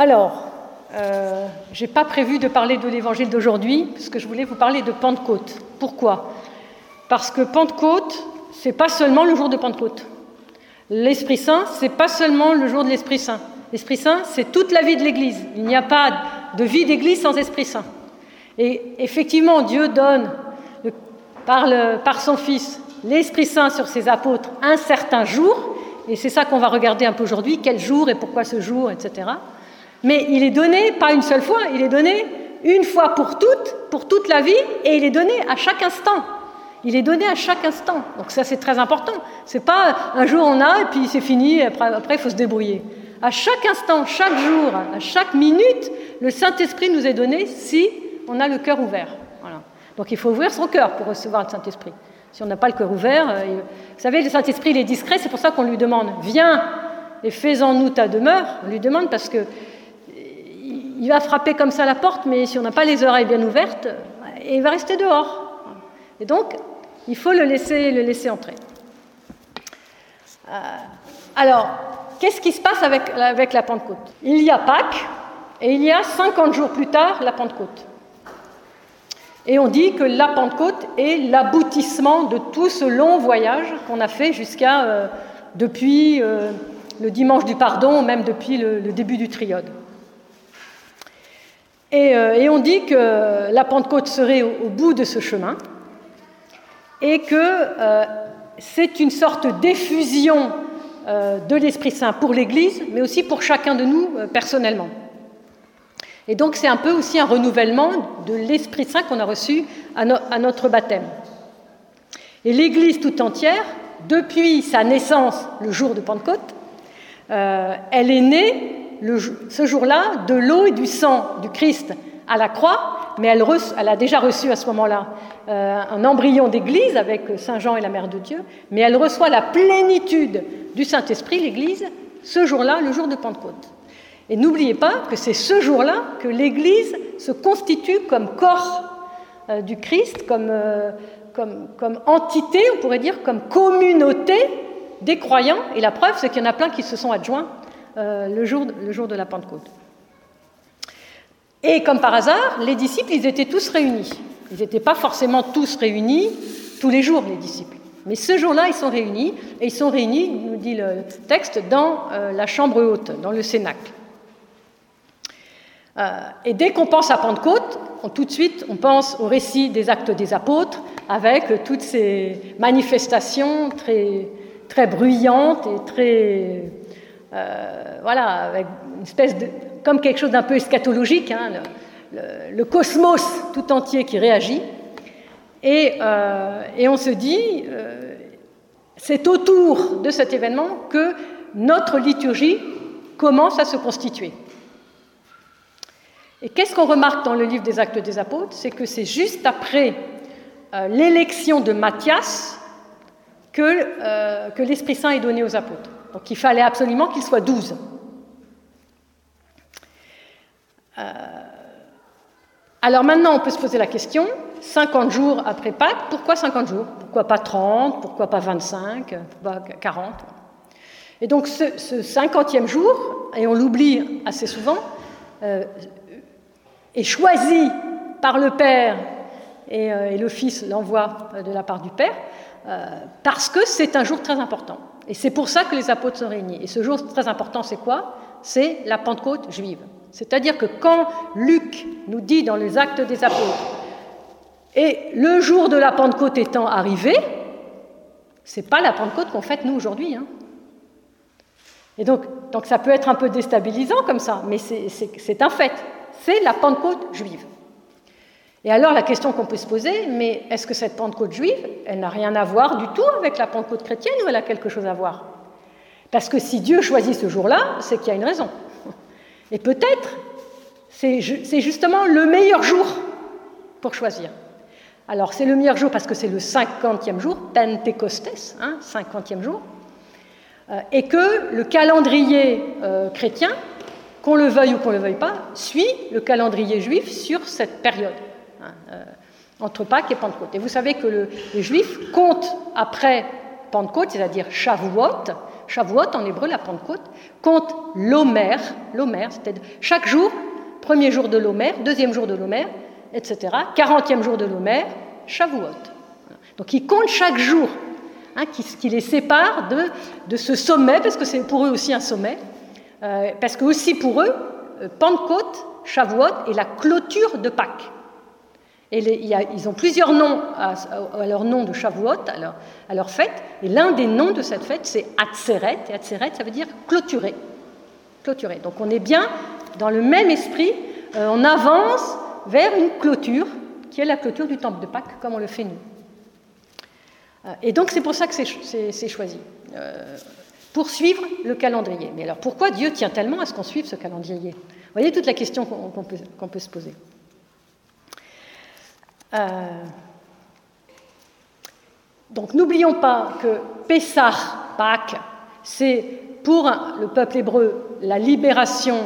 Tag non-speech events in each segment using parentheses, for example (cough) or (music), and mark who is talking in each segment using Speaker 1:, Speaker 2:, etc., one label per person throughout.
Speaker 1: Alors, euh, je n'ai pas prévu de parler de l'évangile d'aujourd'hui, parce que je voulais vous parler de Pentecôte. Pourquoi? Parce que Pentecôte, c'est pas seulement le jour de Pentecôte. L'Esprit Saint, c'est pas seulement le jour de l'Esprit Saint. L'Esprit Saint, c'est toute la vie de l'Église. Il n'y a pas de vie d'Église sans Esprit Saint. Et effectivement, Dieu donne par, par son Fils l'Esprit Saint sur ses apôtres un certain jour, et c'est ça qu'on va regarder un peu aujourd'hui, quel jour et pourquoi ce jour, etc. Mais il est donné pas une seule fois, il est donné une fois pour toutes, pour toute la vie, et il est donné à chaque instant. Il est donné à chaque instant. Donc ça, c'est très important. C'est pas un jour on a et puis c'est fini, après, il faut se débrouiller. À chaque instant, chaque jour, à chaque minute, le Saint-Esprit nous est donné si on a le cœur ouvert. Voilà. Donc il faut ouvrir son cœur pour recevoir le Saint-Esprit. Si on n'a pas le cœur ouvert, euh, vous savez, le Saint-Esprit, il est discret, c'est pour ça qu'on lui demande Viens et fais-en nous ta demeure. On lui demande parce que il va frapper comme ça la porte, mais si on n'a pas les oreilles bien ouvertes, il va rester dehors. Et donc, il faut le laisser, le laisser entrer. Euh, alors, qu'est-ce qui se passe avec, la Pentecôte? Il y a Pâques, et il y a 50 jours plus tard la Pentecôte. Et on dit que la Pentecôte est l'aboutissement de tout ce long voyage qu'on a fait euh, depuis euh, le dimanche du pardon, même depuis le début du triode. Euh, et, on dit que la Pentecôte serait au, bout de ce chemin et que euh, c'est une sorte d'effusion euh, de l'Esprit Saint pour l'Église, mais aussi pour chacun de nous personnellement. Et donc c'est un peu aussi un renouvellement de l'Esprit Saint qu'on a reçu à, à, notre baptême. Et l'Église tout entière, depuis sa naissance le jour de Pentecôte, elle est née ce jour-là de l'eau et du sang du Christ à la croix, mais elle, a déjà reçu à ce moment-là euh, un embryon d'Église avec Saint Jean et la Mère de Dieu, mais elle reçoit la plénitude du Saint-Esprit, l'Église, ce jour-là, le jour de Pentecôte. Et n'oubliez pas que c'est ce jour-là que l'Église se constitue comme corps euh, du Christ, comme, euh, comme, entité, on pourrait dire, comme communauté des croyants. Et la preuve, c'est qu'il y en a plein qui se sont adjoints euh, le, jour, le jour de la Pentecôte. Et comme par hasard, les disciples, ils étaient tous réunis. Ils n'étaient pas forcément tous réunis tous les jours, les disciples. Mais ce jour-là, ils sont réunis, et ils sont réunis, nous dit le texte, dans euh, la chambre haute, dans le cénacle. Euh, et dès qu'on pense à Pentecôte, tout de suite, on pense au récit des actes des apôtres, avec toutes ces manifestations très, très bruyantes et très euh, voilà, une espèce de, comme quelque chose d'un peu eschatologique, hein, le, cosmos tout entier qui réagit. Et, euh, on se dit, euh, c'est autour de cet événement que notre liturgie commence à se constituer. Et qu'est-ce qu'on remarque dans le livre des Actes des Apôtres? C'est que c'est juste après l'élection de Matthias que l'Esprit Saint est donné aux apôtres. Donc il fallait absolument qu'il soit 12. Euh, alors maintenant, on peut se poser la question, 50 jours après Pâques, pourquoi 50 jours? Pourquoi pas 30 Pourquoi pas 25 Pourquoi pas 40 Et donc ce, 50e jour, et on l'oublie assez souvent, euh, est choisi par le Père et, euh, et le Fils l'envoie de la part du Père, parce que c'est un jour très important. Et c'est pour ça que les apôtres sont réunis. Et ce jour très important, c'est quoi? C'est la Pentecôte juive. C'est-à-dire que quand Luc nous dit dans les actes des apôtres, et le jour de la Pentecôte étant arrivé, c'est pas la Pentecôte qu'on fête nous aujourd'hui. Hein. Et donc, donc ça peut être un peu déstabilisant comme ça, mais c'est un fait. C'est la Pentecôte juive. Et alors la question qu'on peut se poser, mais est-ce que cette Pentecôte juive, elle n'a rien à voir du tout avec la Pentecôte chrétienne ou elle a quelque chose à voir? Parce que si Dieu choisit ce jour-là, c'est qu'il y a une raison. (laughs) Et peut-être, c'est justement le meilleur jour pour choisir. Alors c'est le meilleur jour parce que c'est le cinquantième jour, Pentecostes, hein, cinquantième jour, euh, et que le calendrier euh, chrétien, qu'on le veuille ou qu'on ne le veuille pas, suit le calendrier juif sur cette période. Hein, euh, entre Pâques et Pentecôte. Et vous savez que le, les Juifs comptent après Pentecôte, c'est-à-dire Shavuot, Shavuot en hébreu, la Pentecôte, compte l'Omer, l'Omer, c'est-à-dire chaque jour, premier jour de l'Omer, deuxième jour de l'Omer, etc., quarantième jour de l'Omer, Shavuot. Donc ils comptent chaque jour, hein, qui, les sépare de, de, ce sommet, parce que c'est pour eux aussi un sommet, euh, parce que aussi pour eux, euh, Pentecôte, Shavuot est la clôture de Pâques. Et ils ont plusieurs noms à, leur nom de Shavuot, à leur, fête, et l'un des noms de cette fête, c'est Atzeret, et Atzeret, ça veut dire clôturer. Donc on est bien dans le même esprit, euh, on avance vers une clôture, qui est la clôture du temple de Pâques, comme on le fait nous. Euh, et donc c'est pour ça que c'est choisi, euh, pour suivre le calendrier. Mais alors pourquoi Dieu tient tellement à ce qu'on suive ce calendrier? Vous voyez toute la question qu'on qu peut, qu peut, se poser. Euh, donc n'oublions pas que Pessah, Pâques, c'est pour le peuple hébreu la libération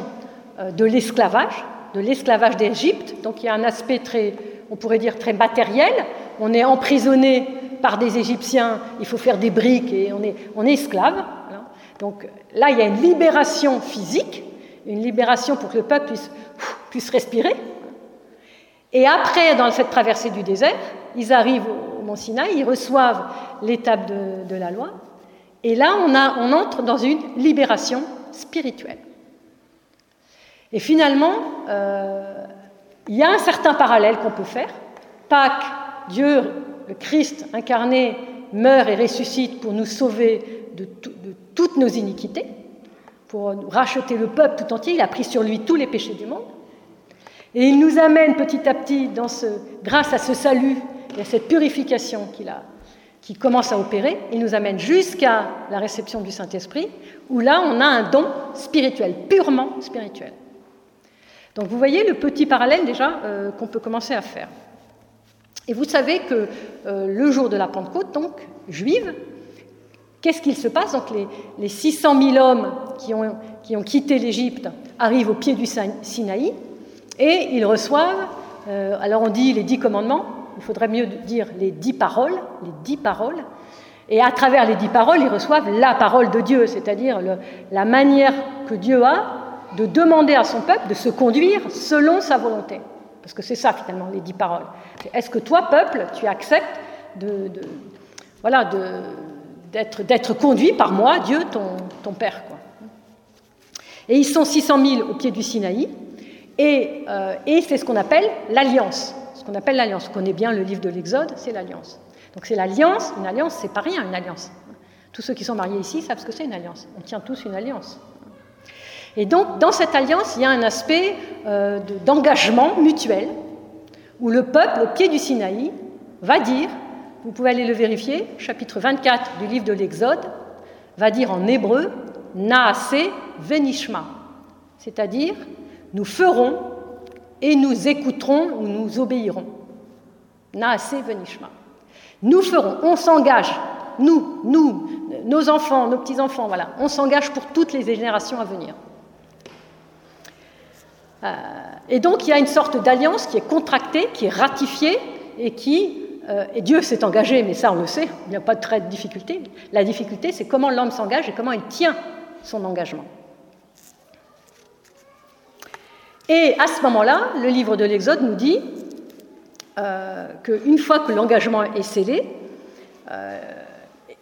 Speaker 1: de l'esclavage, de l'esclavage d'Égypte. Donc il y a un aspect très, on pourrait dire, très matériel. On est emprisonné par des Égyptiens, il faut faire des briques et on est, on est esclave. Donc là, il y a une libération physique, une libération pour que le peuple puisse, puisse respirer. Et après, dans cette traversée du désert, ils arrivent au Mont Sinaï, ils reçoivent l'étape de, la loi, et là, on, entre dans une libération spirituelle. Et finalement, euh, il y a un certain parallèle qu'on peut faire. Pâques, Dieu le Christ incarné meurt et ressuscite pour nous sauver de, de, toutes nos iniquités, pour racheter le peuple tout entier. Il a pris sur lui tous les péchés du monde. Et il nous amène petit à petit, dans ce, grâce à ce salut et à cette purification qu'il a, qui commence à opérer, il nous amène jusqu'à la réception du Saint-Esprit, où là on a un don spirituel, purement spirituel. Donc vous voyez le petit parallèle déjà euh, qu'on peut commencer à faire. Et vous savez que euh, le jour de la Pentecôte, donc juive, qu'est-ce qu'il se passe? Donc les, les, 600 000 hommes qui ont quitté l'Égypte arrivent au pied du Sinaï et ils reçoivent, euh, alors on dit les dix commandements, il faudrait mieux dire les dix paroles, les dix paroles, et à travers les dix paroles, ils reçoivent la parole de Dieu, c'est-à-dire la manière que Dieu a de demander à son peuple de se conduire selon sa volonté. Parce que c'est ça finalement les dix paroles. Est-ce que toi, peuple, tu acceptes d'être conduit par moi, Dieu, ton, Père. Et ils sont 600 000 au pied du Sinaï, et, euh, c'est ce qu'on appelle l'alliance. Ce qu'on appelle l'alliance. On connaît bien le livre de l'Exode, c'est l'alliance. Donc c'est l'alliance, une alliance, c'est pas rien une alliance. Tous ceux qui sont mariés ici savent ce que c'est une alliance. On tient tous une alliance. Et donc, dans cette alliance, il y a un aspect euh, d'engagement de, mutuel, où le peuple, au pied du Sinaï, va dire, vous pouvez aller le vérifier, chapitre 24 du livre de l'Exode, va dire en hébreu, Naase venishma, c'est-à-dire, nous ferons et nous écouterons ou nous obéirons. Naase venishma. Nous ferons, on s'engage, nous, nous, nos enfants, nos petits-enfants, voilà, on s'engage pour toutes les générations à venir. Euh, et donc il y a une sorte d'alliance qui est contractée, qui est ratifiée et qui euh, et Dieu s'est engagé, mais ça on le sait, il n'y a pas de très de difficulté. La difficulté, c'est comment l'homme s'engage et comment il tient son engagement. Et à ce moment-là, le livre de l'Exode nous dit euh, qu'une fois que l'engagement est scellé, euh,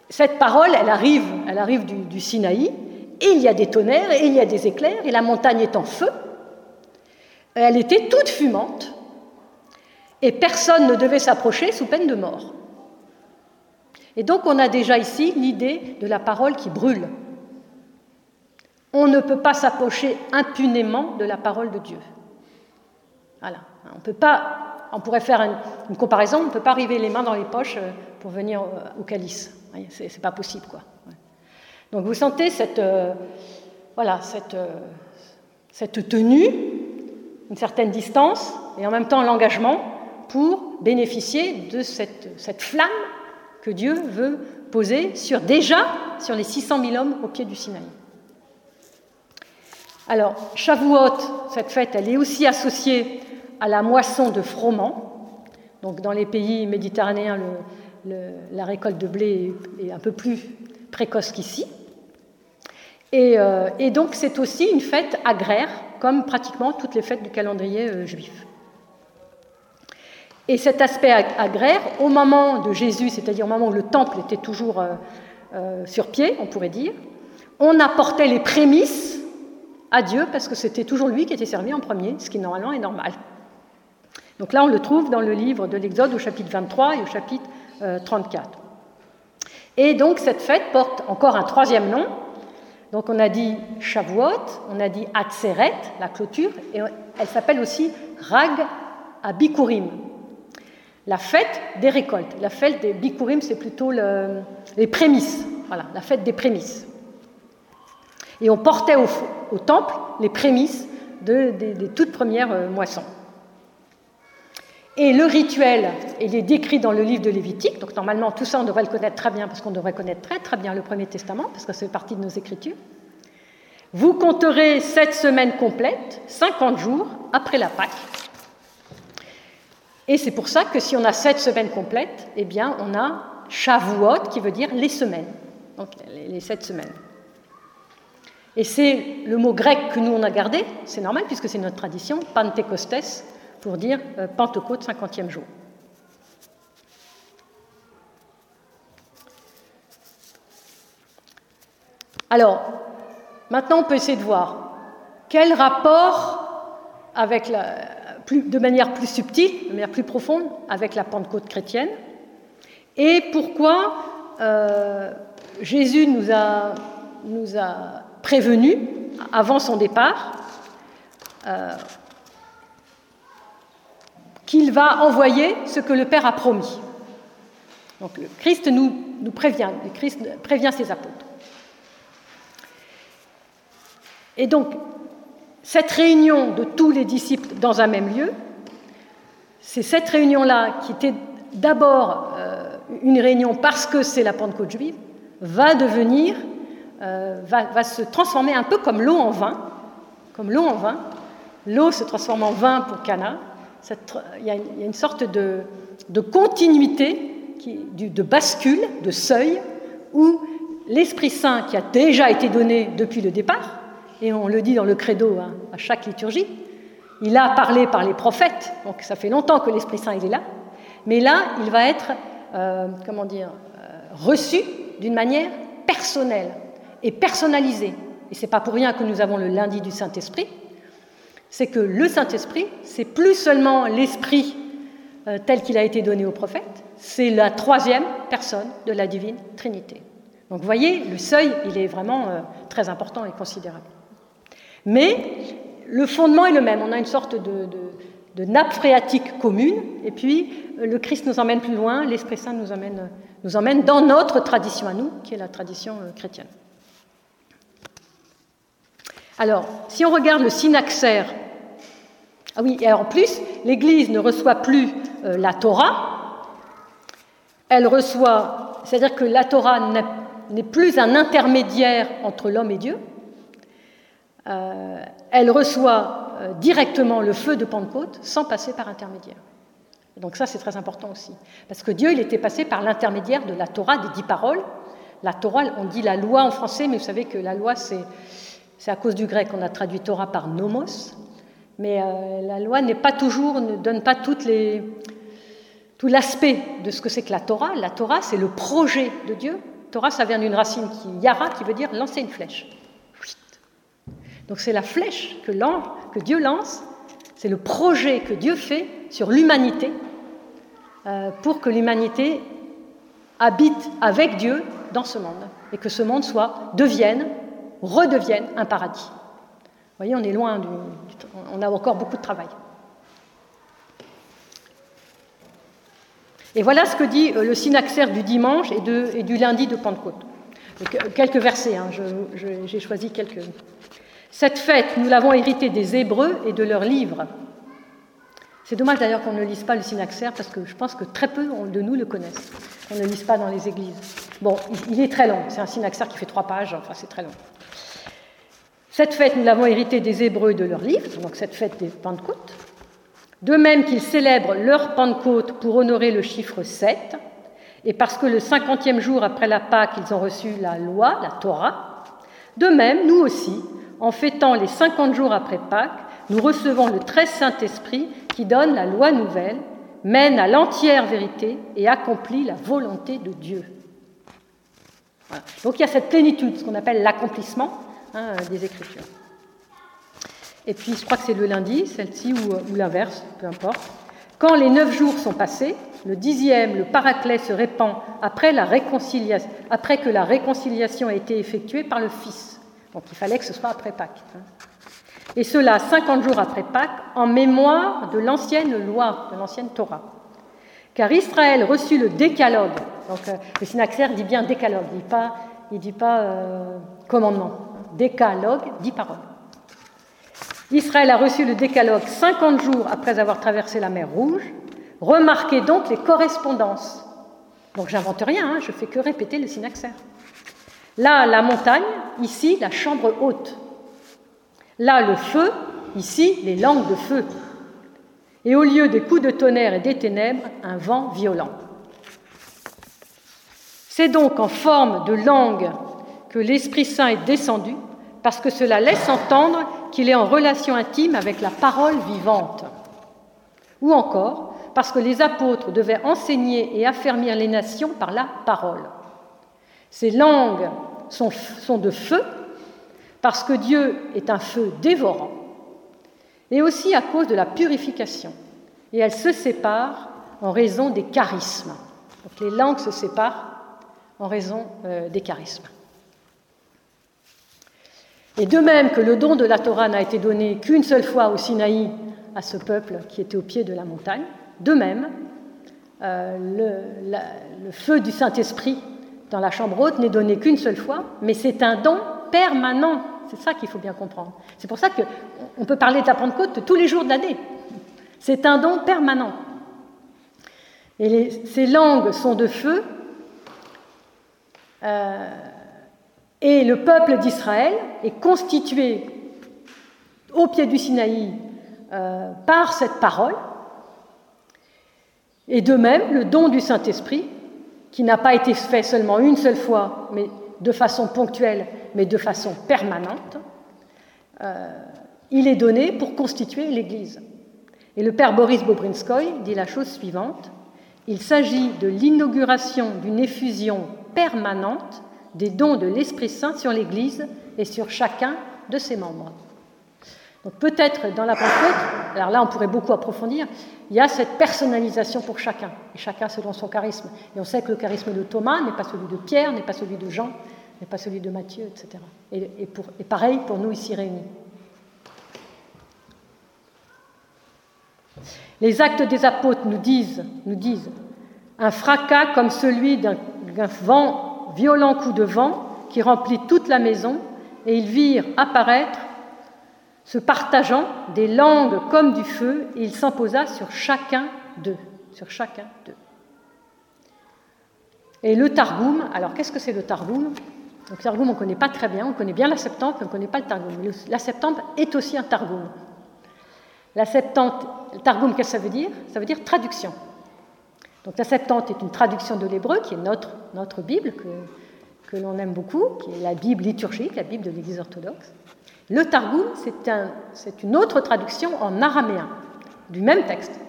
Speaker 1: cette parole, elle arrive, elle arrive du, du Sinaï, et il y a des tonnerres, et il y a des éclairs, et la montagne est en feu, elle était toute fumante et personne ne devait s'approcher sous peine de mort. Et donc on a déjà ici l'idée de la parole qui brûle. On ne peut pas s'approcher impunément de la parole de Dieu. Voilà. On peut pas, on pourrait faire une, comparaison, on ne peut pas arriver les mains dans les poches euh, pour venir au calice. C'est pas possible, quoi. Donc vous sentez cette, euh, voilà, cette, euh, cette tenue une certaine distance et en même temps l'engagement pour bénéficier de cette, cette, flamme que Dieu veut poser sur, déjà sur les 600 000 hommes au pied du Sinaï. Alors, Shavuot, cette fête, elle est aussi associée à la moisson de froment. Donc, dans les pays méditerranéens, la récolte de blé est un peu plus précoce qu'ici. Euh, et, donc c'est aussi une fête agraire, comme pratiquement toutes les fêtes du calendrier euh, juif. Et cet aspect agraire, au moment de Jésus, c'est-à-dire au moment où le temple était toujours euh, sur pied, on pourrait dire, on apportait les prémices à Dieu parce que c'était toujours lui qui était servi en premier, ce qui normalement est normal. Donc là, on le trouve dans le livre de l'Exode au chapitre 23 et au chapitre 34. Et donc cette fête porte encore un troisième nom, donc on a dit Shavuot, on a dit Atzeret, la clôture, et elle s'appelle aussi Rag à Bikurim, la fête des récoltes. La fête des Bikurim, c'est plutôt les prémices, voilà, la fête des prémices. Et on portait au, temple les prémices des toutes premières euh, moissons. Et le rituel, il est décrit dans le livre de Lévitique, donc normalement tout ça on devrait le connaître très bien parce qu'on devrait connaître très très bien le Premier Testament, parce que c'est partie de nos Écritures. Vous compterez cette semaine complète, 50 jours après la Pâque. Et c'est pour ça que si on a sept semaines complètes, eh bien on a Shavuot qui veut dire les semaines, donc les sept semaines. Et c'est le mot grec que nous on a gardé, c'est normal puisque c'est notre tradition, Pentecostes, pour dire euh, Pentecôte, 50e jour. Alors, maintenant on peut essayer de voir quel rapport avec la, de manière plus subtile, de manière plus profonde, avec la Pentecôte chrétienne, et pourquoi euh, Jésus nous a, nous a prévenus avant son départ. Euh, qu'il va envoyer ce que le Père a promis. Donc le Christ nous, nous prévient, le Christ prévient ses apôtres. Et donc, cette réunion de tous les disciples dans un même lieu, c'est cette réunion-là qui était d'abord euh, une réunion parce que c'est la Pentecôte juive, va devenir, euh, va, se transformer un peu comme l'eau en vin, comme l'eau en vin. L'eau se transforme en vin pour Cana, il, y a une, sorte de, continuité, de bascule, de seuil, où l'Esprit Saint, qui a déjà été donné depuis le départ, et on le dit dans le credo hein, à chaque liturgie, il a parlé par les prophètes, donc ça fait longtemps que l'Esprit Saint est là, mais là, il va être, euh, comment dire, euh, reçu d'une manière personnelle et personnalisée. Et c'est pas pour rien que nous avons le lundi du Saint-Esprit, c'est que le Saint-Esprit, c'est plus seulement l'Esprit euh, tel qu'il a été donné au prophète, c'est la troisième personne de la divine Trinité. Donc vous voyez, le seuil, il est vraiment euh, très important et considérable. Mais le fondement est le même, on a une sorte de, nappe phréatique commune, et puis euh, le Christ nous emmène plus loin, l'Esprit Saint nous emmène, nous emmène dans notre tradition à nous, qui est la tradition chrétienne. Alors, si on regarde le synaxaire, ah oui, et en plus, l'Église ne reçoit plus euh, la Torah, elle reçoit, c'est-à-dire que la Torah n'est plus un intermédiaire entre l'homme et Dieu, euh, elle reçoit euh, directement le feu de Pentecôte sans passer par intermédiaire. Donc ça, c'est très important aussi, parce que Dieu, il était passé par l'intermédiaire de la Torah, des dix paroles. La Torah, on dit la loi en français, mais vous savez que la loi, c'est c'est à cause du grec qu'on a traduit Torah par nomos, mais euh, la loi n'est pas toujours, ne donne pas tout l'aspect de ce que c'est que la Torah. La Torah, c'est le projet de Dieu. Torah, ça vient d'une racine qui yara, qui veut dire lancer une flèche. Donc c'est la flèche que, que Dieu lance, c'est le projet que Dieu fait sur l'humanité euh, pour que l'humanité habite avec Dieu dans ce monde et que ce monde soit devienne redevienne un paradis. Vous voyez, on est loin du, On a encore beaucoup de travail. Et voilà ce que dit euh, le synaxaire du dimanche et, de, et du lundi de Pentecôte. Quelques versets, hein, j'ai choisi quelques. Cette fête, nous l'avons héritée des Hébreux et de leurs livres. C'est dommage d'ailleurs qu'on ne lise pas le synaxaire parce que je pense que très peu de nous le connaissent. On ne lise pas dans les églises. Bon, il est très long. C'est un synaxaire qui fait trois pages. Enfin, c'est très long. Cette fête, nous l'avons héritée des Hébreux de leur livre, donc cette fête des Pentecôtes. De même qu'ils célèbrent leur Pentecôte pour honorer le chiffre 7, et parce que le cinquantième jour après la Pâque, ils ont reçu la loi, la Torah, De même, nous aussi, en fêtant les 50 jours après Pâques, nous recevons le très Saint-Esprit qui donne la loi nouvelle, mène à l'entière vérité et accomplit la volonté de Dieu. Donc il y a cette plénitude, ce qu'on appelle l'accomplissement hein, des Écritures. Et puis je crois que c'est le lundi, celle-ci ou, l'inverse, peu importe. Quand les neuf jours sont passés, le dixième, le paraclet se répand après, la réconciliation, après que la réconciliation a été effectuée par le Fils. Donc il fallait que ce soit après Pâques. Hein. Et cela 50 jours après Pâques, en mémoire de l'ancienne loi, de l'ancienne Torah. Car Israël reçut le décalogue. Donc euh, le synaxaire dit bien décalogue, il ne dit pas, euh, commandement. Décalogue, dit parole. Israël a reçu le décalogue 50 jours après avoir traversé la mer Rouge. Remarquez donc les correspondances. Donc j'invente rien, hein, je fais que répéter le synaxaire. Là, la montagne, ici, la chambre haute. Là, le feu, ici, les langues de feu. Et au lieu des coups de tonnerre et des ténèbres, un vent violent. C'est donc en forme de langue que l'Esprit Saint est descendu, parce que cela laisse entendre qu'il est en relation intime avec la parole vivante. Ou encore, parce que les apôtres devaient enseigner et affermir les nations par la parole. Ces langues sont, de feu, parce que Dieu est un feu dévorant, et aussi à cause de la purification. Et elles se séparent en raison des charismes. Donc les langues se séparent en raison euh, des charismes. Et de même que le don de la Torah n'a été donné qu'une seule fois au Sinaï à ce peuple qui était au pied de la montagne, de même, euh, le, feu du Saint-Esprit dans la chambre haute n'est donné qu'une seule fois, mais c'est un don permanent. C'est ça qu'il faut bien comprendre. C'est pour ça qu'on peut parler de la Pentecôte tous les jours de l'année. C'est un don permanent. Et ces langues sont de feu. Euh, et le peuple d'Israël est constitué au pied du Sinaï euh, par cette parole. Et de même, le don du Saint-Esprit, qui n'a pas été fait seulement une seule fois, mais de façon ponctuelle, mais de façon permanente, euh, il est donné pour constituer l'Église. Et le père Boris Bobrinskoy dit la chose suivante il s'agit de l'inauguration d'une effusion permanente des dons de l'Esprit Saint sur l'Église et sur chacun de ses membres. Donc peut-être dans la Pentecôte, alors là on pourrait beaucoup approfondir, il y a cette personnalisation pour chacun, et chacun selon son charisme. Et on sait que le charisme de Thomas n'est pas celui de Pierre, n'est pas celui de Jean, n'est pas celui de Matthieu, etc. Et pareil pour nous ici réunis. Les actes des apôtres nous disent, nous disent un fracas comme celui d'un vent violent coup de vent qui remplit toute la maison, et ils virent apparaître, se partageant, des langues comme du feu, et il s'imposa sur chacun d'eux. Sur chacun d'eux. Et le Targum, alors qu'est-ce que c'est le Targum? Le Targum, on ne connaît pas très bien, on connaît bien la Septante, mais on ne connaît pas le Targum. La Septante est aussi un Targum. La Septante, le Targum, qu'est-ce que ça veut dire? Ça veut dire traduction. Donc la Septante est une traduction de l'hébreu, qui est notre, notre Bible, que, que l'on aime beaucoup, qui est la Bible liturgique, la Bible de l'Église orthodoxe. Le Targum, c'est un, une autre traduction en araméen du même texte.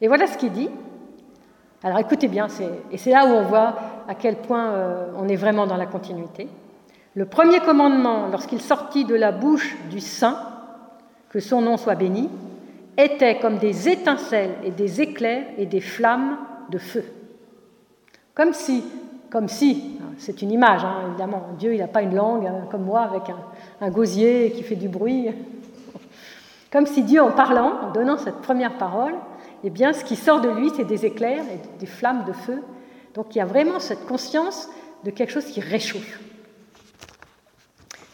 Speaker 1: Et voilà ce qu'il dit. Alors écoutez bien, et c'est là où on voit à quel point euh, on est vraiment dans la continuité. Le premier commandement, lorsqu'il sortit de la bouche du Saint, que son nom soit béni, étaient comme des étincelles et des éclairs et des flammes de feu. Comme si, comme si, c'est une image, hein, évidemment, Dieu il n'a pas une langue hein, comme moi avec un, gosier qui fait du bruit. (laughs) Comme si Dieu, en parlant, en donnant cette première parole, eh bien, ce qui sort de lui, c'est des éclairs et des flammes de feu. Donc il y a vraiment cette conscience de quelque chose qui réchauffe.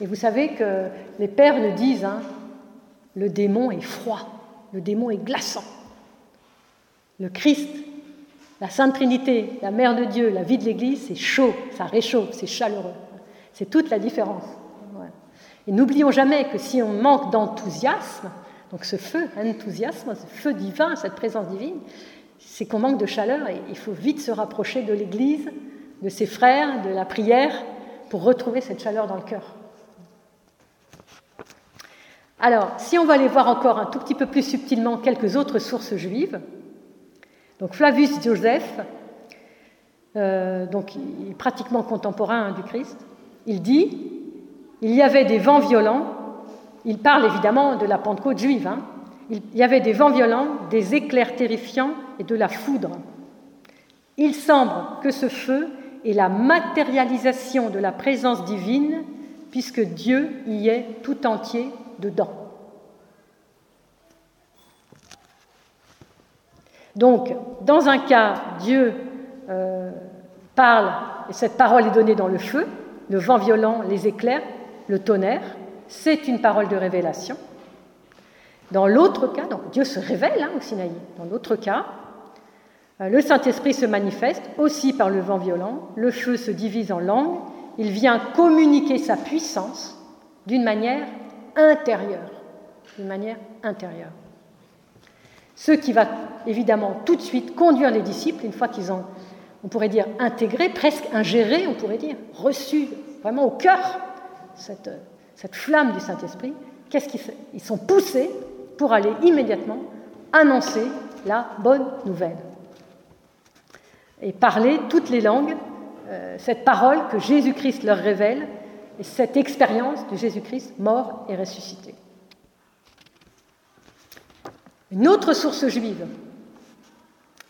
Speaker 1: Et vous savez que les pères le disent, hein, le démon est froid. Le démon est glaçant. Le Christ, la Sainte Trinité, la Mère de Dieu, la vie de l'Église, c'est chaud, ça réchauffe, c'est chaleureux. C'est toute la différence. Et n'oublions jamais que si on manque d'enthousiasme, donc ce feu, enthousiasme, ce feu divin, cette présence divine, c'est qu'on manque de chaleur et il faut vite se rapprocher de l'Église, de ses frères, de la prière, pour retrouver cette chaleur dans le cœur. Alors, si on va aller voir encore un tout petit peu plus subtilement quelques autres sources juives, donc Flavius Joseph, euh, donc pratiquement contemporain hein, du Christ, il dit il y avait des vents violents, il parle évidemment de la Pentecôte juive, hein. il y avait des vents violents, des éclairs terrifiants et de la foudre. Il semble que ce feu est la matérialisation de la présence divine, puisque Dieu y est tout entier Donc, dans un cas, Dieu euh, parle, et cette parole est donnée dans le feu, le vent violent, les éclairs, le tonnerre, c'est une parole de révélation. Dans l'autre cas, donc Dieu se révèle hein, au Sinaï. Dans l'autre cas, euh, le Saint-Esprit se manifeste aussi par le vent violent, le feu se divise en langues, il vient communiquer sa puissance d'une manière intérieure. D'une manière intérieure. Ce qui va évidemment tout de suite conduire les disciples, une fois qu'ils ont, on pourrait dire, intégré, presque ingéré, on pourrait dire, reçu vraiment au cœur cette, flamme du Saint-Esprit, qu'est-ce qu'ils Ils sont poussés pour aller immédiatement annoncer la bonne nouvelle et parler toutes les langues, euh, cette parole que Jésus-Christ leur révèle et cette expérience de Jésus-Christ mort et ressuscité. Une autre source juive,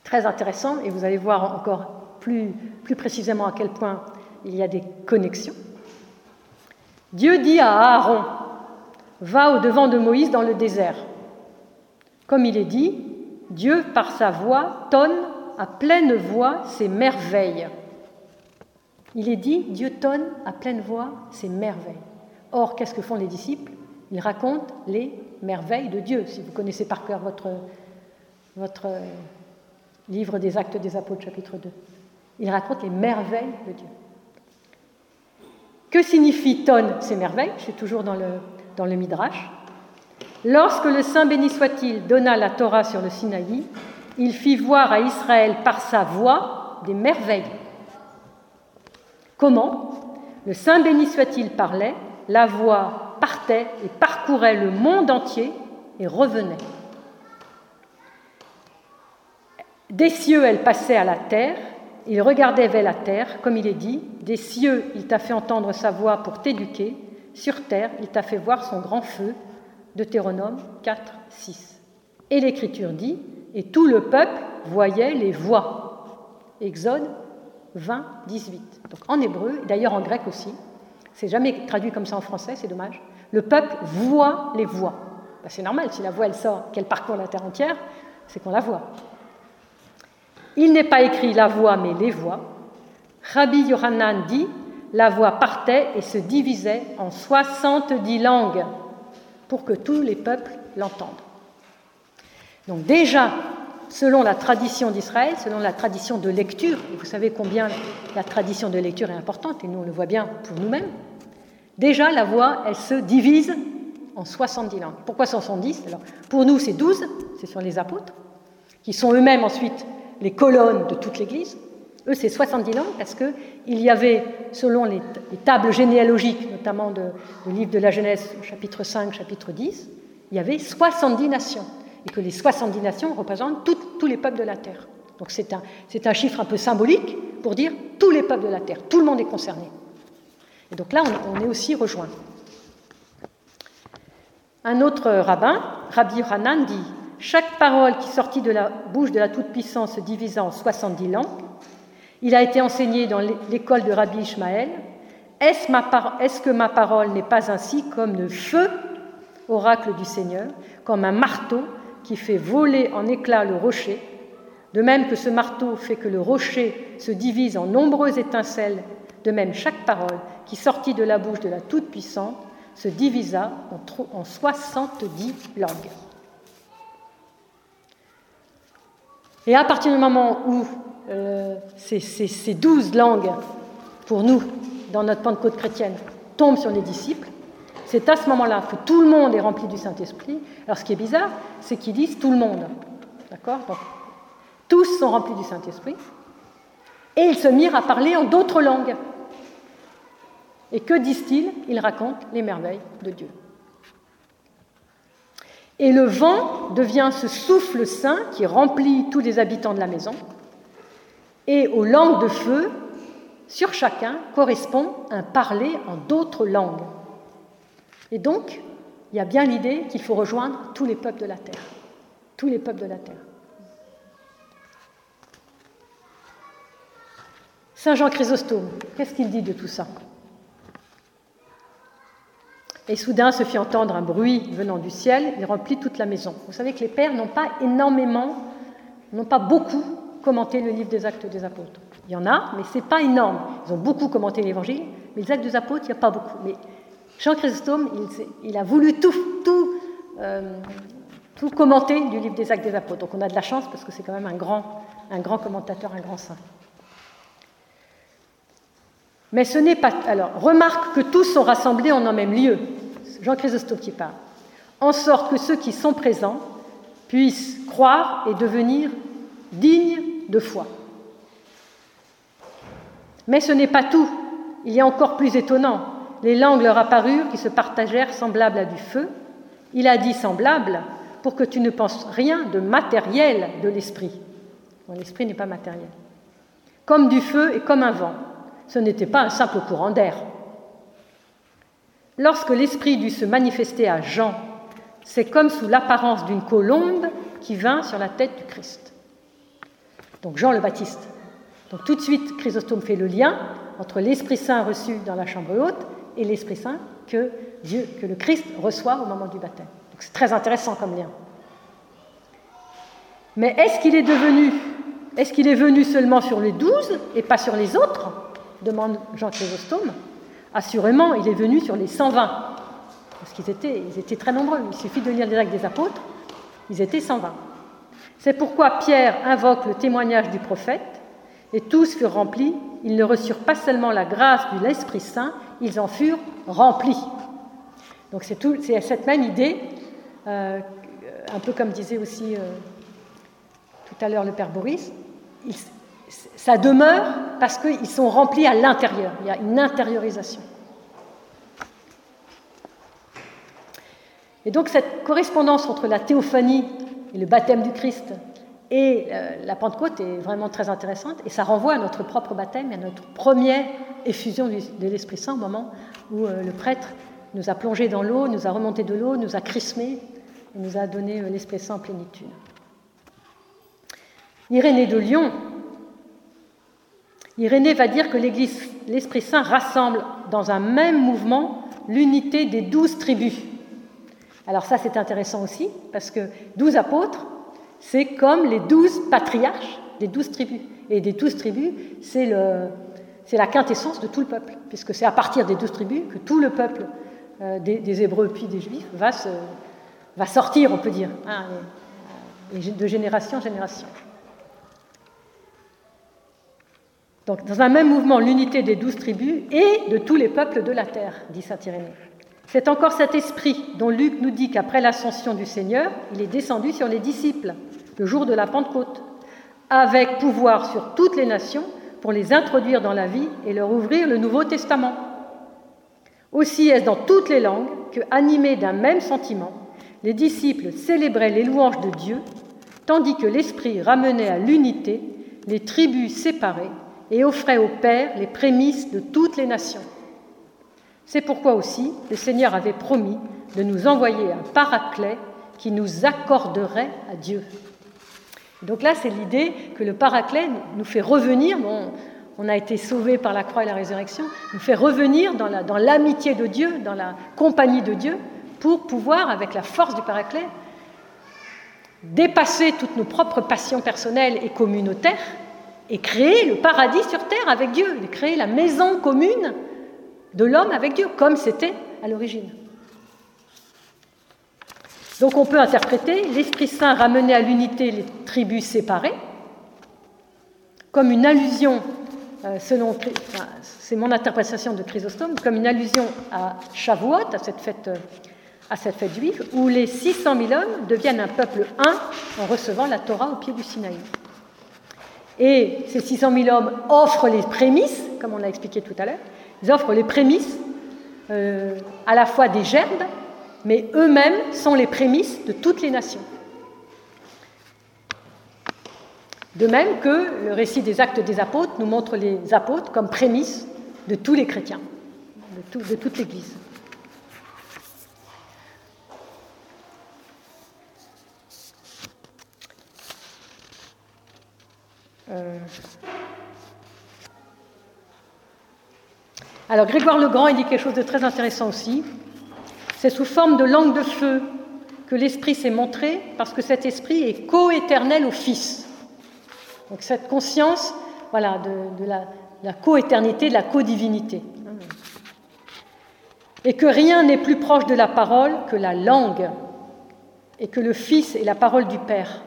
Speaker 1: très intéressante, et vous allez voir encore plus, plus précisément à quel point il y a des connexions. Dieu dit à Aaron, va au-devant de Moïse dans le désert. Comme il est dit, Dieu, par sa voix, tonne à pleine voix ses merveilles. Il est dit, Dieu tonne à pleine voix ses merveilles. Or, qu'est-ce que font les disciples? Ils racontent les merveilles de Dieu. Si vous connaissez par cœur votre, livre des Actes des Apôtres, chapitre 2, ils racontent les merveilles de Dieu. Que signifie tonne ces merveilles? Je suis toujours dans le, dans le Midrash. Lorsque le Saint béni soit-il donna la Torah sur le Sinaï, il fit voir à Israël par sa voix des merveilles. Comment Le Saint béni soit-il parlait, la voix partait et parcourait le monde entier et revenait. Des cieux, elle passait à la terre, il regardait vers la terre, comme il est dit, des cieux, il t'a fait entendre sa voix pour t'éduquer, sur terre, il t'a fait voir son grand feu. Deutéronome 4, 6. Et l'Écriture dit, et tout le peuple voyait les voix. Exode 20, 18. Donc en hébreu, d'ailleurs en grec aussi, c'est jamais traduit comme ça en français, c'est dommage. Le peuple voit les voix. Ben, c'est normal, si la voix elle sort, qu'elle parcourt la terre entière, c'est qu'on la voit. Il n'est pas écrit la voix, mais les voix. Rabbi Yohanan dit la voix partait et se divisait en 70 langues pour que tous les peuples l'entendent. Donc déjà, selon la tradition d'Israël, selon la tradition de lecture, et vous savez combien la tradition de lecture est importante, et nous on le voit bien pour nous-mêmes, déjà la voix, elle se divise en 70 langues. Pourquoi 70 Alors, Pour nous, c'est 12, c'est sur les apôtres, qui sont eux-mêmes ensuite les colonnes de toute l'Église. Eux, c'est 70 langues parce qu'il y avait, selon les, tables généalogiques, notamment du livre de la Genèse, chapitre 5, chapitre 10, il y avait 70 nations. Et que les 70 nations représentent tous les peuples de la terre. Donc c'est un, un, chiffre un peu symbolique pour dire tous les peuples de la terre, tout le monde est concerné. Et donc là, on, est aussi rejoint. Un autre rabbin, Rabbi Hanan, dit chaque parole qui sortit de la bouche de la Toute-Puissance se divisa en 70 langues. Il a été enseigné dans l'école de Rabbi Ishmaël. Est-ce que ma parole n'est pas ainsi comme le feu, oracle du Seigneur, comme un marteau qui fait voler en éclats le rocher, de même que ce marteau fait que le rocher se divise en nombreuses étincelles, de même chaque parole qui sortit de la bouche de la Toute-Puissante se divisa en 70 langues. Et à partir du moment où euh, ces, douze langues, pour nous, dans notre Pentecôte chrétienne, tombent sur les disciples, c'est à ce moment-là que tout le monde est rempli du Saint-Esprit. Alors ce qui est bizarre, c'est qu'ils disent tout le monde. D'accord Tous sont remplis du Saint-Esprit. Et ils se mirent à parler en d'autres langues. Et que disent-ils? Ils racontent les merveilles de Dieu. Et le vent devient ce souffle saint qui remplit tous les habitants de la maison. Et aux langues de feu, sur chacun correspond un parler en d'autres langues. Et donc, il y a bien l'idée qu'il faut rejoindre tous les peuples de la terre. Tous les peuples de la terre. Saint Jean Chrysostome, qu'est-ce qu'il dit de tout ça? Et soudain se fit entendre un bruit venant du ciel, il remplit toute la maison. Vous savez que les pères n'ont pas énormément, n'ont pas beaucoup commenté le livre des actes des apôtres. Il y en a, mais ce n'est pas énorme. Ils ont beaucoup commenté l'évangile, mais les actes des apôtres, il n'y a pas beaucoup. Jean Chrysostome, il, a voulu euh, tout, commenter du livre des actes des apôtres. Donc on a de la chance parce que c'est quand même un grand, un grand commentateur, un grand saint. Mais ce n'est pas. Alors, remarque que tous sont rassemblés en un même lieu. Jean Chrysostome qui parle. En sorte que ceux qui sont présents puissent croire et devenir dignes de foi. Mais ce n'est pas tout. Il y a encore plus étonnant. Les langues leur apparurent qui se partagèrent semblables à du feu. Il a dit semblable pour que tu ne penses rien de matériel de l'esprit. l'esprit n'est pas matériel. Comme du feu et comme un vent. Ce n'était pas un simple courant d'air. Lorsque l'esprit dut se manifester à Jean, c'est comme sous l'apparence d'une colombe qui vint sur la tête du Christ. Donc Jean le Baptiste. Donc tout de suite, Chrysostome fait le lien entre l'Esprit Saint reçu dans la chambre haute et l'Esprit Saint que Dieu, que le Christ reçoit au moment du baptême. C'est très intéressant comme lien. Mais est-ce qu'il est devenu, est-ce qu'il est venu seulement sur les douze et pas sur les autres demande Jean Chrysostome. Assurément, il est venu sur les 120, parce qu'ils étaient, ils étaient très nombreux. Il suffit de lire les actes des apôtres, ils étaient 120. C'est pourquoi Pierre invoque le témoignage du prophète, et tous furent remplis. Ils ne reçurent pas seulement la grâce de l'Esprit Saint, ils en furent remplis. Donc c'est, cette même idée, euh, un peu comme disait aussi euh, tout à l'heure le Père Boris, ça demeure parce qu'ils sont remplis à l'intérieur, il y a une intériorisation. Et donc cette correspondance entre la théophanie et le baptême du Christ et euh, la Pentecôte est vraiment très intéressante et ça renvoie à notre propre baptême à notre première effusion de l'Esprit Saint au moment où euh, le prêtre nous a plongé dans l'eau, nous a remonté de l'eau, nous a chrismé et nous a donné euh, l'Esprit Saint en plénitude. Irénée de Lyon, Irénée va dire que l'Église, l'Esprit Saint rassemble dans un même mouvement l'unité des douze tribus. Alors ça c'est intéressant aussi, parce que douze apôtres, c'est comme les douze patriarches des douze tribus. Et des douze tribus, c'est, la quintessence de tout le peuple, puisque c'est à partir des douze tribus que tout le peuple euh, des, Hébreux puis des Juifs va, sortir, on peut dire, hein, de génération en génération. Donc, dans un même mouvement, l'unité des douze tribus et de tous les peuples de la terre, dit saint Irénée. C'est encore cet esprit dont Luc nous dit qu'après l'ascension du Seigneur, il est descendu sur les disciples, le jour de la Pentecôte, avec pouvoir sur toutes les nations pour les introduire dans la vie et leur ouvrir le Nouveau Testament. Aussi est-ce dans toutes les langues que, animés d'un même sentiment, les disciples célébraient les louanges de Dieu, tandis que l'Esprit ramenait à l'unité les tribus séparées et offrait au Père les prémices de toutes les nations. C'est pourquoi aussi le Seigneur avait promis de nous envoyer un paraclet qui nous accorderait à Dieu. Donc là, c'est l'idée que le paraclet nous fait revenir, bon, on a été sauvés par la croix et la résurrection, nous fait revenir dans l'amitié de Dieu, dans la compagnie de Dieu, pour pouvoir, avec la force du paraclet, dépasser toutes nos propres passions personnelles et communautaires et créer le paradis sur terre avec Dieu, créer la maison commune de l'homme avec Dieu, comme c'était à l'origine. Donc on peut interpréter l'Esprit Saint ramener à l'unité les tribus séparées comme une allusion, euh, selon, c'est mon interprétation de Chrysostome, comme une allusion à Shavuot, à cette fête, euh, à juive, où les 600 000 hommes deviennent un peuple un en recevant la Torah au pied du Sinaï. Et ces 600 000 hommes offrent les prémices, comme on l'a expliqué tout à l'heure, Ils offrent les prémices euh, à la fois des gerbes, mais eux-mêmes sont les prémices de toutes les nations. De même que le récit des actes des apôtres nous montre les apôtres comme prémices de tous les chrétiens, de, toute l'Église. Euh, alors Grégoire le Grand, il dit quelque chose de très intéressant aussi. C'est sous forme de langue de feu que l'Esprit s'est montré, parce que cet Esprit est coéternel au Fils. Donc cette conscience voilà, de, la, la coéternité, de la co-divinité. Et que rien n'est plus proche de la parole que la langue, et que le Fils est la parole du Père.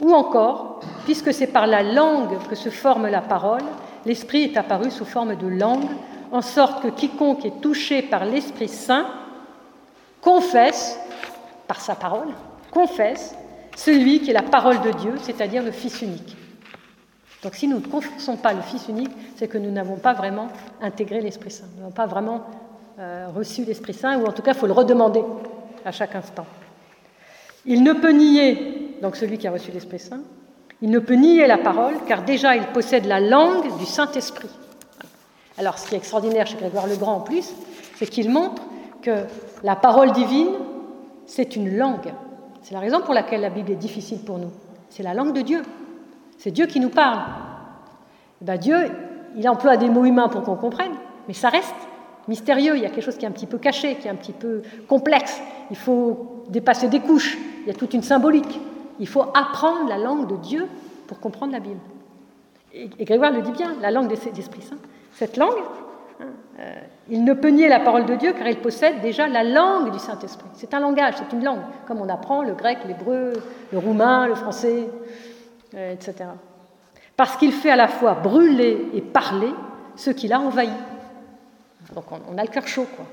Speaker 1: Ou encore, puisque c'est par la langue que se forme la parole, l'Esprit est apparu sous forme de langue, en sorte que quiconque est touché par l'Esprit Saint confesse, par sa parole, confesse celui qui est la parole de Dieu, c'est-à-dire le Fils unique. Donc si nous ne confessons pas le Fils unique, c'est que nous n'avons pas vraiment intégré l'Esprit Saint, nous n'avons pas vraiment euh, reçu l'Esprit Saint, ou en tout cas, il faut le redemander à chaque instant. Il ne peut nier, donc celui qui a reçu l'Esprit Saint, il ne peut nier la parole, car déjà il possède la langue du Saint-Esprit. Alors ce qui est extraordinaire chez Grégoire le Grand en plus, c'est qu'il montre que la parole divine, c'est une langue. C'est la raison pour laquelle la Bible est difficile pour nous. C'est la langue de Dieu. C'est Dieu qui nous parle. Eh ben Dieu, il emploie des mots humains pour qu'on comprenne, mais ça reste mystérieux. Il y a quelque chose qui est un petit peu caché, qui est un petit peu complexe. Il faut dépasser des couches. Il y a toute une symbolique. Il faut apprendre la langue de Dieu pour comprendre la Bible. Et, Grégoire le dit bien, la langue des esprits saints. Cette langue, il ne peut nier la parole de Dieu car il possède déjà la langue du Saint-Esprit. C'est un langage, c'est une langue, comme on apprend le grec, l'hébreu, le roumain, le français, euh, etc. Parce qu'il fait à la fois brûler et parler ce qu'il a envahi. Donc on, a le cœur chaud, quoi.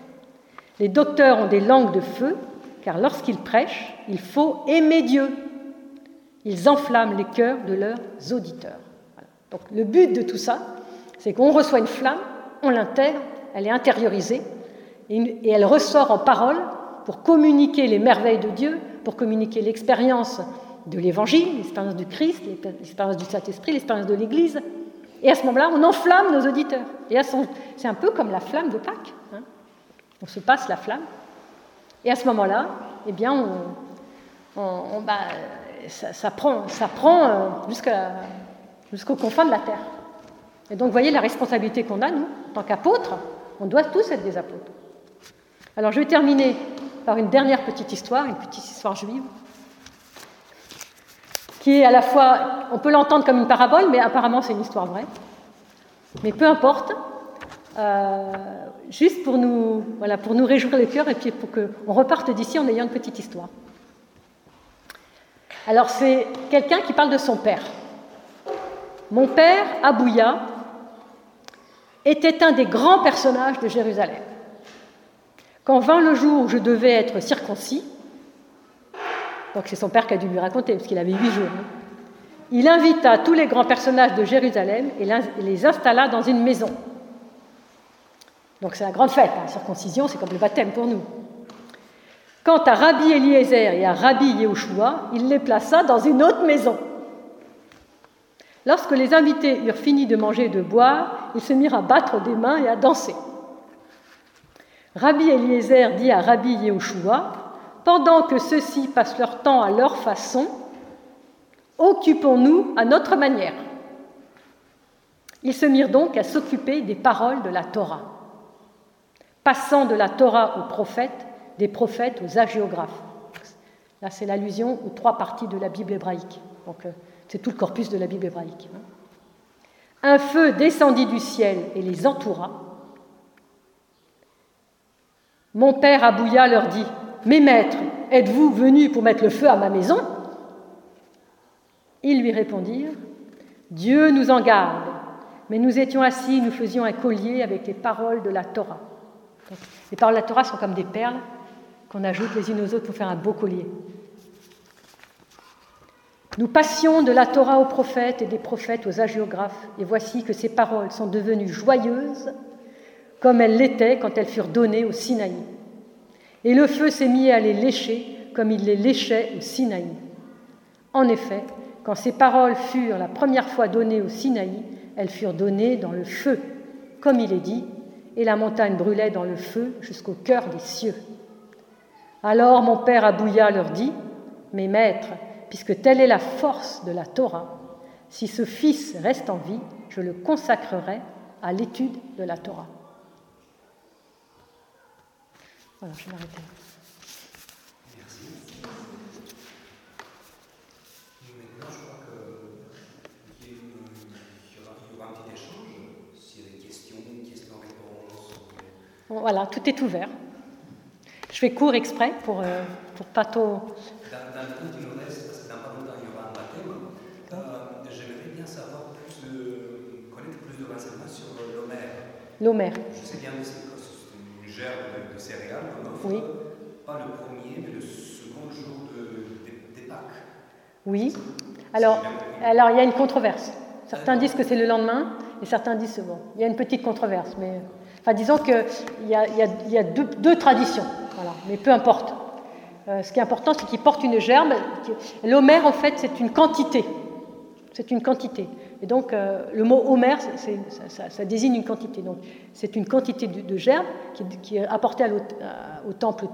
Speaker 1: Les docteurs ont des langues de feu, car lorsqu'ils prêchent, il faut aimer Dieu. Ils enflamment les cœurs de leurs auditeurs. Donc le but de tout ça, c'est qu'on reçoit une flamme, on l'intègre, elle est intériorisée, et elle ressort en parole pour communiquer les merveilles de Dieu, pour communiquer l'expérience de l'Évangile, l'expérience du Christ, l'expérience du Saint-Esprit, l'expérience de l'Église. Et à ce moment-là, on enflamme nos auditeurs. Et c'est un peu comme la flamme de Pâques. Hein. On se passe la flamme. Et à ce moment-là, eh bien, bah, ça, prend, ça prend euh, jusqu'au confins de la terre. Et donc, vous voyez la responsabilité qu'on a, nous, en tant qu'apôtres. On doit tous être des apôtres. Alors, je vais terminer par une dernière petite histoire, une petite histoire juive, qui est à la fois, on peut l'entendre comme une parabole, mais apparemment c'est une histoire vraie. Mais peu importe, euh, juste pour nous, voilà, pour nous réjouir le cœur et puis pour qu'on reparte d'ici en ayant une petite histoire. Alors c'est quelqu'un qui parle de son père. Mon père, Abouya, était un des grands personnages de Jérusalem. Quand vint le jour où je devais être circoncis, donc c'est son père qui a dû lui raconter, parce qu'il avait huit jours, hein, il invita tous les grands personnages de Jérusalem et les installa dans une maison. Donc c'est la grande fête, la hein. circoncision, c'est comme le baptême pour nous. Quant à Rabbi Eliezer et à Rabbi Yehoshua, il les plaça dans une autre maison. Lorsque les invités eurent fini de manger et de boire, ils se mirent à battre des mains et à danser. Rabbi Eliezer dit à Rabbi Yehoshua Pendant que ceux-ci passent leur temps à leur façon, occupons-nous à notre manière. Ils se mirent donc à s'occuper des paroles de la Torah, passant de la Torah aux prophètes, des prophètes aux agiographes. Là, c'est l'allusion aux trois parties de la Bible hébraïque. Euh, c'est tout le corpus de la Bible hébraïque. Hein. Un feu descendit du ciel et les entoura. Mon père Abouya leur dit Mes maîtres, êtes-vous venus pour mettre le feu à ma maison? Ils lui répondirent Dieu nous en garde, mais nous étions assis, nous faisions un collier avec les paroles de la Torah. les paroles de la Torah sont comme des perles qu'on ajoute les unes aux autres pour faire un beau collier. Nous passions de la Torah aux prophètes et des prophètes aux agiographes, et voici que ces paroles sont devenues joyeuses comme elles l'étaient quand elles furent données au Sinaï. Et le feu s'est mis à les lécher comme il les léchait au Sinaï. En effet, quand ces paroles furent la première fois données au Sinaï, elles furent données dans le feu, comme il est dit, et la montagne brûlait dans le feu jusqu'au cœur des cieux. Alors mon père Abouya leur dit, Mes maîtres, puisque telle est la force de la Torah, si ce fils reste en vie, je le consacrerai à l'étude de la Torah. Voilà, je vais m'arrêter. Questions, questions-réponses. voilà, tout est ouvert. Je fais court exprès pour, euh, pour pas dans le coup, tu nous parce que dans pas longtemps, il y aura un baptême. Euh, J'aimerais bien savoir plus de, connaître plus de renseignements sur l'Homère. Je sais bien que c'est une gerbe de, de céréales qu'on Oui. Pas le premier, mais le second jour de, des, Pâques. Oui. Alors, alors, il y a une controverse. Certains disent que c'est le lendemain, et certains disent bon. Il y a une petite controverse, mais enfin, disons qu'il y a, y a, y a deux, deux traditions. Voilà. Mais peu importe. Euh, ce qui est important, c'est qu'il porte une gerbe. L'homère, en fait, c'est une quantité. C'est une quantité. Et donc, euh, le mot homère, ça, désigne une quantité. Donc, c'est une quantité de, de gerbe qui, est apportée au temple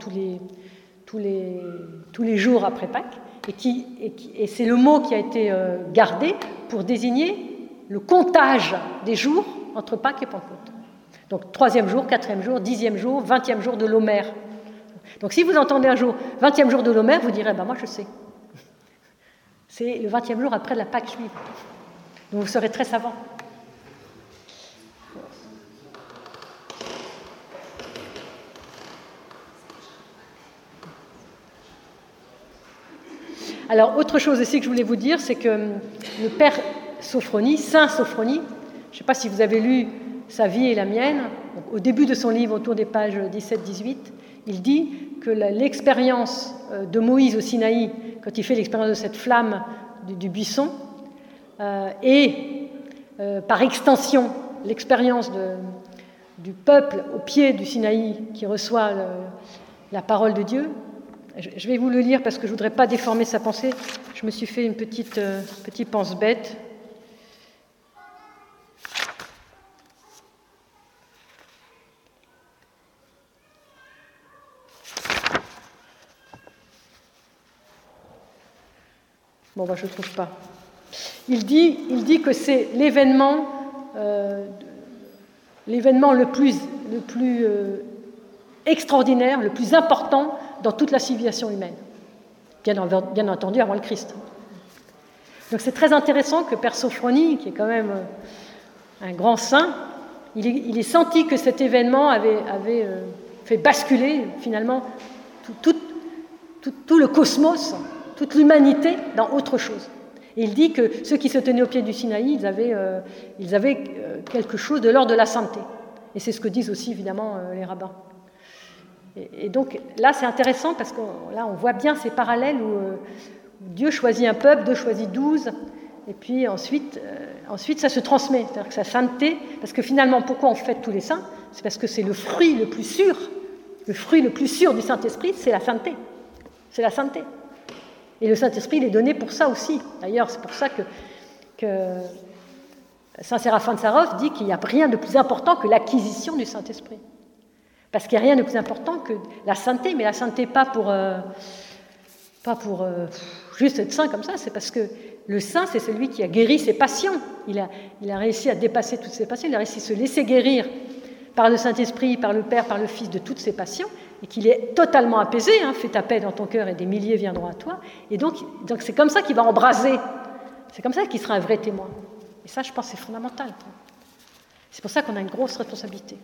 Speaker 1: tous les, jours après Pâques. Et, c'est le mot qui a été euh, gardé pour désigner le comptage des jours entre Pâques et Pentecôte. Donc, troisième jour, quatrième jour, dixième jour, vingtième jour de l'homère. Donc si vous entendez un jour, 20e jour de l'Homère, vous direz, ben moi je sais. C'est le 20e jour après la Pâque juive. Vous serez très savant. Alors, autre chose aussi que je voulais vous dire, c'est que le père Sophronie, Saint Sophronie, je ne sais pas si vous avez lu sa vie et la mienne, au début de son livre, autour des pages 17-18, il dit que l'expérience euh, de Moïse au Sinaï, quand il fait l'expérience de cette flamme du, buisson, et euh, par extension l'expérience du peuple au pied du Sinaï qui reçoit la parole de Dieu. Je vais vous le lire parce que je ne voudrais pas déformer sa pensée. Je me suis fait une petite, petite pense bête. Bon, bah, je ne trouve pas. Il dit, il dit que c'est l'événement, euh, l'événement le plus, le plus euh, extraordinaire, le plus important dans toute la civilisation humaine. Bien, entendu, avant le Christ. Donc c'est très intéressant que Père Sophronie, qui est quand même euh, un grand saint, il est, senti que cet événement avait, avait fait basculer finalement tout le cosmos toute l'humanité dans autre chose. Et il dit que ceux qui se tenaient au pied du Sinaï, ils avaient, euh, euh, quelque chose de l'ordre de la sainteté. Et c'est ce que disent aussi évidemment euh, les rabbins. Et, donc là, c'est intéressant parce que là, on voit bien ces parallèles où, Dieu choisit un peuple, Dieu choisit douze, et puis ensuite, ensuite ça se transmet. C'est-à-dire que sa sainteté, parce que finalement, pourquoi on fête tous les saints? C'est parce que c'est le fruit le plus sûr, le fruit le plus sûr du Saint-Esprit, c'est la sainteté. C'est la sainteté. Et le Saint-Esprit, il est donné pour ça aussi. D'ailleurs, c'est pour ça que, Saint Séraphin de Sarov dit qu'il n'y a rien de plus important que l'acquisition du Saint-Esprit. Parce qu'il n'y a rien de plus important que la sainteté, mais la sainteté pas pour, euh, pas pour euh, juste être saint comme ça, c'est parce que le saint, c'est celui qui a guéri ses passions. Il a, il a réussi à dépasser toutes ses passions, il a réussi à se laisser guérir par le Saint-Esprit, par le Père, par le Fils de toutes ses passions et qu'il est totalement apaisé, hein, fais ta paix dans ton cœur et des milliers viendront à toi. Et donc, donc c'est comme ça qu'il va embraser. C'est comme ça qu'il sera un vrai témoin. Et ça, je pense, c'est fondamental. C'est pour ça qu'on a une grosse responsabilité.